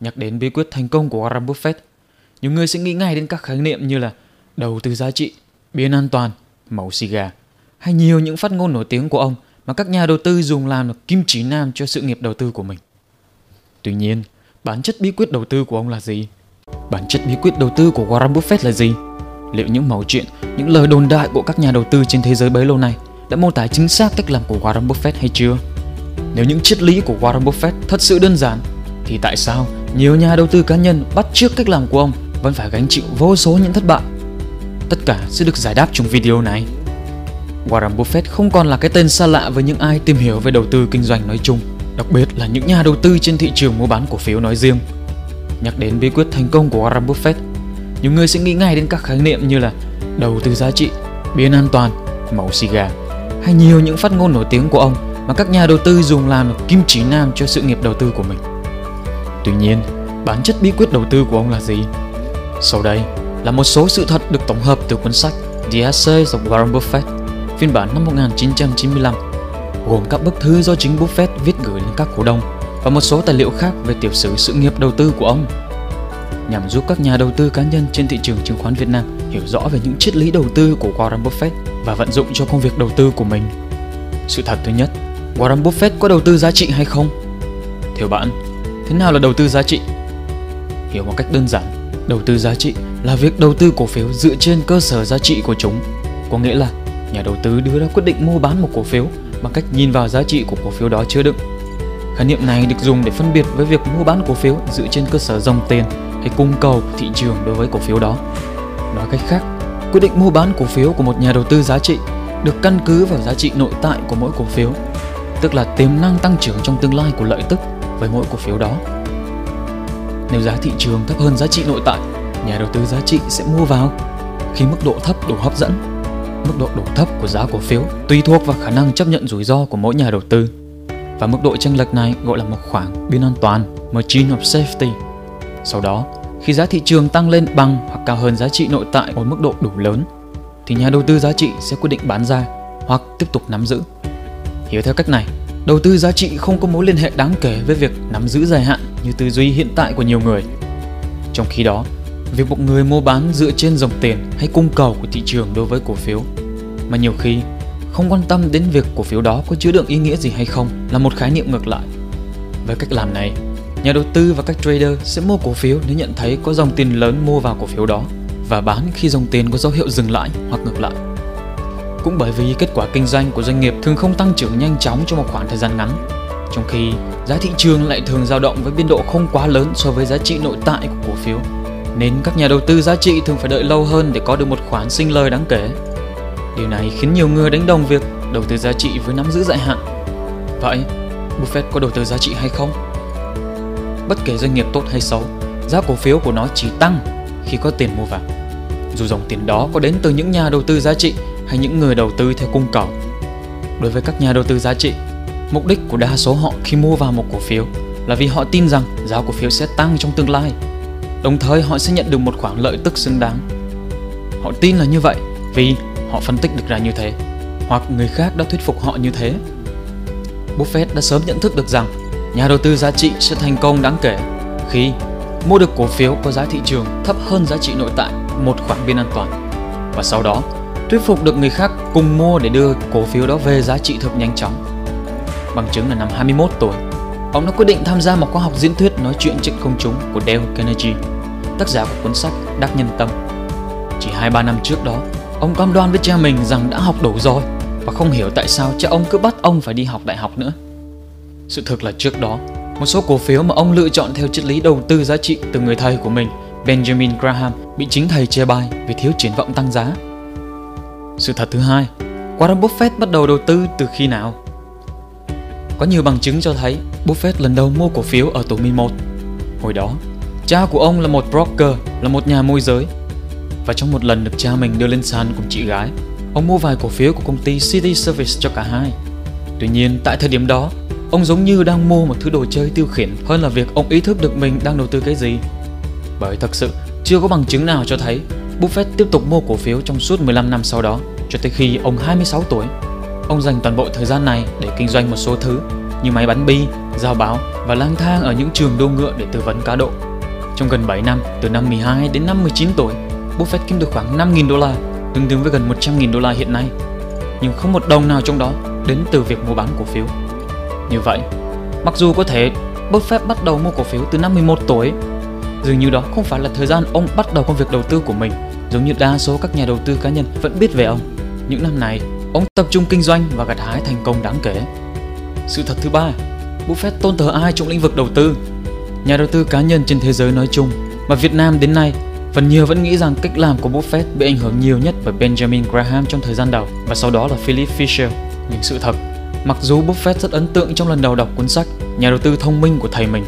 Nhắc đến bí quyết thành công của Warren Buffett, nhiều người sẽ nghĩ ngay đến các khái niệm như là đầu tư giá trị, biến an toàn, màu xì gà hay nhiều những phát ngôn nổi tiếng của ông mà các nhà đầu tư dùng làm là kim chỉ nam cho sự nghiệp đầu tư của mình. Tuy nhiên, bản chất bí quyết đầu tư của ông là gì? Bản chất bí quyết đầu tư của Warren Buffett là gì? Liệu những mẩu chuyện, những lời đồn đại của các nhà đầu tư trên thế giới bấy lâu nay đã mô tả chính xác cách làm của Warren Buffett hay chưa? Nếu những triết lý của Warren Buffett thật sự đơn giản, thì tại sao nhiều nhà đầu tư cá nhân bắt chước cách làm của ông vẫn phải gánh chịu vô số những thất bại? Tất cả sẽ được giải đáp trong video này. Warren Buffett không còn là cái tên xa lạ với những ai tìm hiểu về đầu tư kinh doanh nói chung, đặc biệt là những nhà đầu tư trên thị trường mua bán cổ phiếu nói riêng. Nhắc đến bí quyết thành công của Warren Buffett, nhiều người sẽ nghĩ ngay đến các khái niệm như là đầu tư giá trị, biến an toàn, màu xì gà hay nhiều những phát ngôn nổi tiếng của ông mà các nhà đầu tư dùng làm kim chỉ nam cho sự nghiệp đầu tư của mình. Tuy nhiên, bản chất bí quyết đầu tư của ông là gì? Sau đây là một số sự thật được tổng hợp từ cuốn sách The Essays of Warren Buffett, phiên bản năm 1995, gồm các bức thư do chính Buffett viết gửi đến các cổ đông và một số tài liệu khác về tiểu sử sự nghiệp đầu tư của ông nhằm giúp các nhà đầu tư cá nhân trên thị trường chứng khoán Việt Nam hiểu rõ về những triết lý đầu tư của Warren Buffett và vận dụng cho công việc đầu tư của mình. Sự thật thứ nhất, Warren Buffett có đầu tư giá trị hay không? Theo bạn, thế nào là đầu tư giá trị? Hiểu một cách đơn giản, đầu tư giá trị là việc đầu tư cổ phiếu dựa trên cơ sở giá trị của chúng. Có nghĩa là nhà đầu tư đưa ra quyết định mua bán một cổ phiếu bằng cách nhìn vào giá trị của cổ phiếu đó chứa đựng. Khái niệm này được dùng để phân biệt với việc mua bán cổ phiếu dựa trên cơ sở dòng tiền hay cung cầu của thị trường đối với cổ phiếu đó. Nói cách khác, quyết định mua bán cổ phiếu của một nhà đầu tư giá trị được căn cứ vào giá trị nội tại của mỗi cổ phiếu, tức là tiềm năng tăng trưởng trong tương lai của lợi tức với mỗi cổ phiếu đó. Nếu giá thị trường thấp hơn giá trị nội tại, nhà đầu tư giá trị sẽ mua vào. Khi mức độ thấp đủ hấp dẫn, mức độ đủ thấp của giá cổ phiếu tùy thuộc vào khả năng chấp nhận rủi ro của mỗi nhà đầu tư. Và mức độ chênh lệch này gọi là một khoảng biên an toàn, margin of safety. Sau đó, khi giá thị trường tăng lên bằng hoặc cao hơn giá trị nội tại ở mức độ đủ lớn, thì nhà đầu tư giá trị sẽ quyết định bán ra hoặc tiếp tục nắm giữ. Hiểu theo cách này, đầu tư giá trị không có mối liên hệ đáng kể với việc nắm giữ dài hạn như tư duy hiện tại của nhiều người. Trong khi đó, việc một người mua bán dựa trên dòng tiền hay cung cầu của thị trường đối với cổ phiếu mà nhiều khi không quan tâm đến việc cổ phiếu đó có chứa đựng ý nghĩa gì hay không là một khái niệm ngược lại. Với cách làm này, nhà đầu tư và các trader sẽ mua cổ phiếu nếu nhận thấy có dòng tiền lớn mua vào cổ phiếu đó và bán khi dòng tiền có dấu hiệu dừng lại hoặc ngược lại. Cũng bởi vì kết quả kinh doanh của doanh nghiệp thường không tăng trưởng nhanh chóng trong một khoảng thời gian ngắn, trong khi giá thị trường lại thường dao động với biên độ không quá lớn so với giá trị nội tại của cổ phiếu. Nên các nhà đầu tư giá trị thường phải đợi lâu hơn để có được một khoản sinh lời đáng kể. Điều này khiến nhiều người đánh đồng việc đầu tư giá trị với nắm giữ dài hạn. Vậy, Buffett có đầu tư giá trị hay không? Bất kể doanh nghiệp tốt hay xấu, giá cổ phiếu của nó chỉ tăng khi có tiền mua vào. Dù dòng tiền đó có đến từ những nhà đầu tư giá trị hay những người đầu tư theo cung cầu. Đối với các nhà đầu tư giá trị, mục đích của đa số họ khi mua vào một cổ phiếu là vì họ tin rằng giá cổ phiếu sẽ tăng trong tương lai. Đồng thời họ sẽ nhận được một khoản lợi tức xứng đáng. Họ tin là như vậy vì họ phân tích được ra như thế, hoặc người khác đã thuyết phục họ như thế. Buffett đã sớm nhận thức được rằng nhà đầu tư giá trị sẽ thành công đáng kể khi mua được cổ phiếu có giá thị trường thấp hơn giá trị nội tại một khoản biên an toàn và sau đó thuyết phục được người khác cùng mua để đưa cổ phiếu đó về giá trị thực nhanh chóng. Bằng chứng là năm 21 tuổi, ông đã quyết định tham gia một khóa học diễn thuyết nói chuyện trước công chúng của Dale Carnegie, tác giả của cuốn sách Đắc Nhân Tâm. Chỉ 2-3 năm trước đó, ông cam đoan với cha mình rằng đã học đủ rồi và không hiểu tại sao cha ông cứ bắt ông phải đi học đại học nữa. Sự thực là trước đó, một số cổ phiếu mà ông lựa chọn theo triết lý đầu tư giá trị từ người thầy của mình, Benjamin Graham, bị chính thầy chê bai vì thiếu triển vọng tăng giá. Sự thật thứ hai, Warren Buffett bắt đầu đầu tư từ khi nào? Có nhiều bằng chứng cho thấy Buffett lần đầu mua cổ phiếu ở tuổi 11. Hồi đó, cha của ông là một broker, là một nhà môi giới. Và trong một lần được cha mình đưa lên sàn cùng chị gái, ông mua vài cổ phiếu của công ty City Service cho cả hai. Tuy nhiên, tại thời điểm đó, Ông giống như đang mua một thứ đồ chơi tiêu khiển hơn là việc ông ý thức được mình đang đầu tư cái gì. Bởi thật sự chưa có bằng chứng nào cho thấy Buffett tiếp tục mua cổ phiếu trong suốt 15 năm sau đó cho tới khi ông 26 tuổi. Ông dành toàn bộ thời gian này để kinh doanh một số thứ như máy bắn bi, giao báo và lang thang ở những trường đua ngựa để tư vấn cá độ. Trong gần 7 năm, từ năm 12 đến năm 19 tuổi, Buffett kiếm được khoảng 5.000 đô la, tương đương với gần 100.000 đô la hiện nay. Nhưng không một đồng nào trong đó đến từ việc mua bán cổ phiếu. Như vậy, mặc dù có thể Buffett bắt đầu mua cổ phiếu từ năm 11 tuổi, dường như đó không phải là thời gian ông bắt đầu công việc đầu tư của mình, giống như đa số các nhà đầu tư cá nhân vẫn biết về ông. Những năm này, ông tập trung kinh doanh và gặt hái thành công đáng kể. Sự thật thứ ba, Buffett tôn thờ ai trong lĩnh vực đầu tư? Nhà đầu tư cá nhân trên thế giới nói chung và Việt Nam đến nay Phần nhiều vẫn nghĩ rằng cách làm của Buffett bị ảnh hưởng nhiều nhất bởi Benjamin Graham trong thời gian đầu và sau đó là Philip Fisher. Nhưng sự thật, mặc dù Buffett rất ấn tượng trong lần đầu đọc cuốn sách Nhà đầu tư thông minh của thầy mình,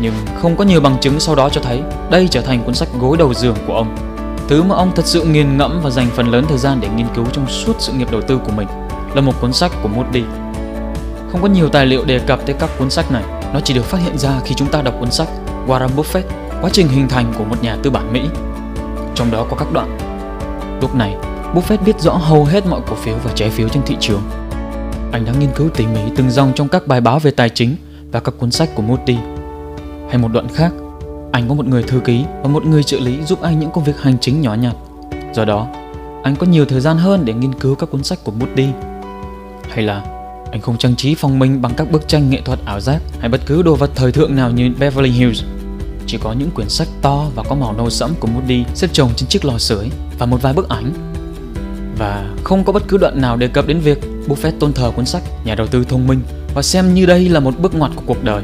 nhưng không có nhiều bằng chứng sau đó cho thấy đây trở thành cuốn sách gối đầu giường của ông. Thứ mà ông thật sự nghiền ngẫm và dành phần lớn thời gian để nghiên cứu trong suốt sự nghiệp đầu tư của mình là một cuốn sách của Moody. Không có nhiều tài liệu đề cập tới các cuốn sách này, nó chỉ được phát hiện ra khi chúng ta đọc cuốn sách Warren Buffett quá trình hình thành của một nhà tư bản Mỹ. Trong đó có các đoạn. Lúc này, Buffett biết rõ hầu hết mọi cổ phiếu và trái phiếu trên thị trường. Anh đã nghiên cứu tỉ mỉ từng dòng trong các bài báo về tài chính và các cuốn sách của Moody. Hay một đoạn khác, anh có một người thư ký và một người trợ lý giúp anh những công việc hành chính nhỏ nhặt. Do đó, anh có nhiều thời gian hơn để nghiên cứu các cuốn sách của Moody. Hay là anh không trang trí phòng mình bằng các bức tranh nghệ thuật ảo giác hay bất cứ đồ vật thời thượng nào như Beverly Hills chỉ có những quyển sách to và có màu nâu sẫm của Moody xếp chồng trên chiếc lò sưởi và một vài bức ảnh. Và không có bất cứ đoạn nào đề cập đến việc Buffett tôn thờ cuốn sách Nhà đầu tư thông minh và xem như đây là một bước ngoặt của cuộc đời.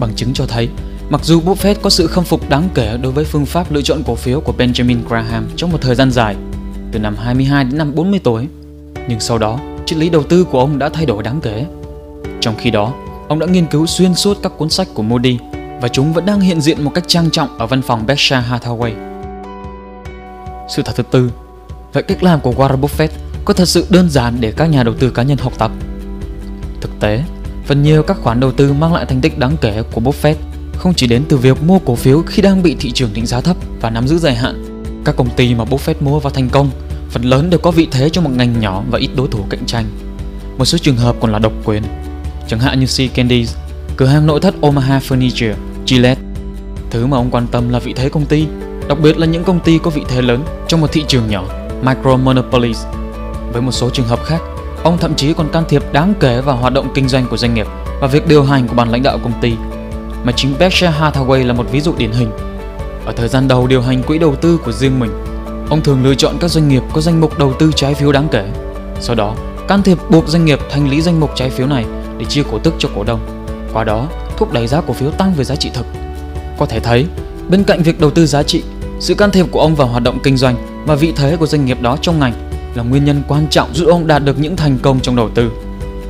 Bằng chứng cho thấy, mặc dù Buffett có sự khâm phục đáng kể đối với phương pháp lựa chọn cổ phiếu của Benjamin Graham trong một thời gian dài, từ năm 22 đến năm 40 tuổi, nhưng sau đó, triết lý đầu tư của ông đã thay đổi đáng kể. Trong khi đó, ông đã nghiên cứu xuyên suốt các cuốn sách của Moody và chúng vẫn đang hiện diện một cách trang trọng ở văn phòng Berkshire Hathaway. Sự thật thứ tư, vậy cách làm của Warren Buffett có thật sự đơn giản để các nhà đầu tư cá nhân học tập? Thực tế, phần nhiều các khoản đầu tư mang lại thành tích đáng kể của Buffett không chỉ đến từ việc mua cổ phiếu khi đang bị thị trường định giá thấp và nắm giữ dài hạn. Các công ty mà Buffett mua và thành công phần lớn đều có vị thế trong một ngành nhỏ và ít đối thủ cạnh tranh. Một số trường hợp còn là độc quyền, chẳng hạn như Sea Candies, cửa hàng nội thất Omaha Furniture Gillette. Thứ mà ông quan tâm là vị thế công ty, đặc biệt là những công ty có vị thế lớn trong một thị trường nhỏ, micro monopolies. Với một số trường hợp khác, ông thậm chí còn can thiệp đáng kể vào hoạt động kinh doanh của doanh nghiệp và việc điều hành của ban lãnh đạo công ty. Mà chính Berkshire Hathaway là một ví dụ điển hình. Ở thời gian đầu điều hành quỹ đầu tư của riêng mình, ông thường lựa chọn các doanh nghiệp có danh mục đầu tư trái phiếu đáng kể. Sau đó, can thiệp buộc doanh nghiệp thanh lý danh mục trái phiếu này để chia cổ tức cho cổ đông. Qua đó, thúc đẩy giá cổ phiếu tăng về giá trị thực. Có thể thấy, bên cạnh việc đầu tư giá trị, sự can thiệp của ông vào hoạt động kinh doanh và vị thế của doanh nghiệp đó trong ngành là nguyên nhân quan trọng giúp ông đạt được những thành công trong đầu tư.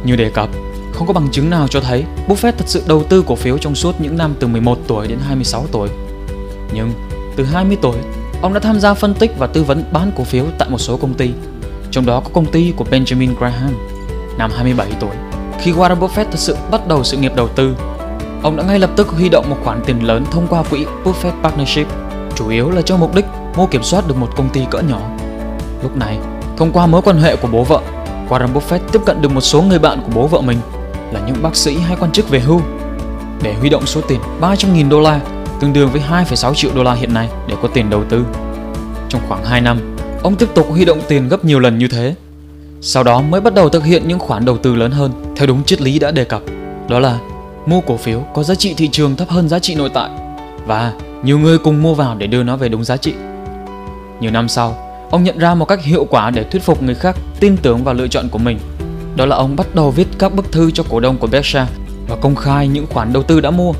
Như đề cập, không có bằng chứng nào cho thấy Buffett thật sự đầu tư cổ phiếu trong suốt những năm từ 11 tuổi đến 26 tuổi. Nhưng từ 20 tuổi, ông đã tham gia phân tích và tư vấn bán cổ phiếu tại một số công ty, trong đó có công ty của Benjamin Graham. Năm 27 tuổi, khi Warren Buffett thật sự bắt đầu sự nghiệp đầu tư, ông đã ngay lập tức huy động một khoản tiền lớn thông qua quỹ Buffett Partnership, chủ yếu là cho mục đích mua kiểm soát được một công ty cỡ nhỏ. Lúc này, thông qua mối quan hệ của bố vợ, Warren Buffett tiếp cận được một số người bạn của bố vợ mình là những bác sĩ hay quan chức về hưu để huy động số tiền 300.000 đô la tương đương với 2,6 triệu đô la hiện nay để có tiền đầu tư. Trong khoảng 2 năm, ông tiếp tục huy động tiền gấp nhiều lần như thế. Sau đó mới bắt đầu thực hiện những khoản đầu tư lớn hơn theo đúng triết lý đã đề cập, đó là mua cổ phiếu có giá trị thị trường thấp hơn giá trị nội tại và nhiều người cùng mua vào để đưa nó về đúng giá trị. Nhiều năm sau, ông nhận ra một cách hiệu quả để thuyết phục người khác tin tưởng vào lựa chọn của mình. Đó là ông bắt đầu viết các bức thư cho cổ đông của Berkshire và công khai những khoản đầu tư đã mua.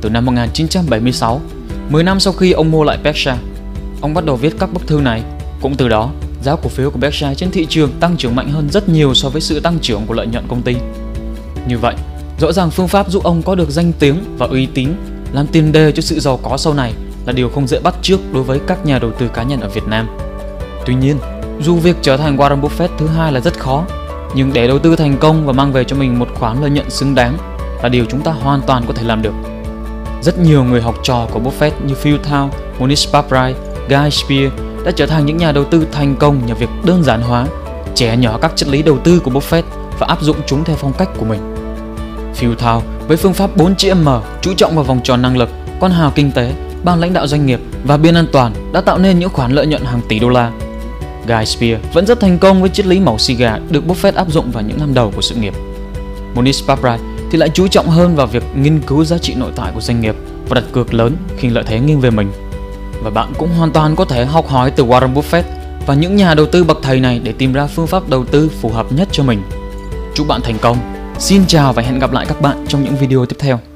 Từ năm 1976, 10 năm sau khi ông mua lại Berkshire, ông bắt đầu viết các bức thư này. Cũng từ đó, giá cổ phiếu của Berkshire trên thị trường tăng trưởng mạnh hơn rất nhiều so với sự tăng trưởng của lợi nhuận công ty. Như vậy, Rõ ràng phương pháp giúp ông có được danh tiếng và uy tín làm tiền đề cho sự giàu có sau này là điều không dễ bắt trước đối với các nhà đầu tư cá nhân ở Việt Nam. Tuy nhiên, dù việc trở thành Warren Buffett thứ hai là rất khó, nhưng để đầu tư thành công và mang về cho mình một khoản lợi nhuận xứng đáng là điều chúng ta hoàn toàn có thể làm được. Rất nhiều người học trò của Buffett như Phil Town, Monish Paprai, Guy Spear đã trở thành những nhà đầu tư thành công nhờ việc đơn giản hóa, trẻ nhỏ các triết lý đầu tư của Buffett và áp dụng chúng theo phong cách của mình. Phil Thao với phương pháp 4 chữ M chú trọng vào vòng tròn năng lực, con hào kinh tế, ban lãnh đạo doanh nghiệp và biên an toàn đã tạo nên những khoản lợi nhuận hàng tỷ đô la. Guy Spear vẫn rất thành công với triết lý màu siga gà được Buffett áp dụng vào những năm đầu của sự nghiệp. Monish Paprai thì lại chú trọng hơn vào việc nghiên cứu giá trị nội tại của doanh nghiệp và đặt cược lớn khi lợi thế nghiêng về mình. Và bạn cũng hoàn toàn có thể học hỏi từ Warren Buffett và những nhà đầu tư bậc thầy này để tìm ra phương pháp đầu tư phù hợp nhất cho mình. Chúc bạn thành công. Xin chào và hẹn gặp lại các bạn trong những video tiếp theo.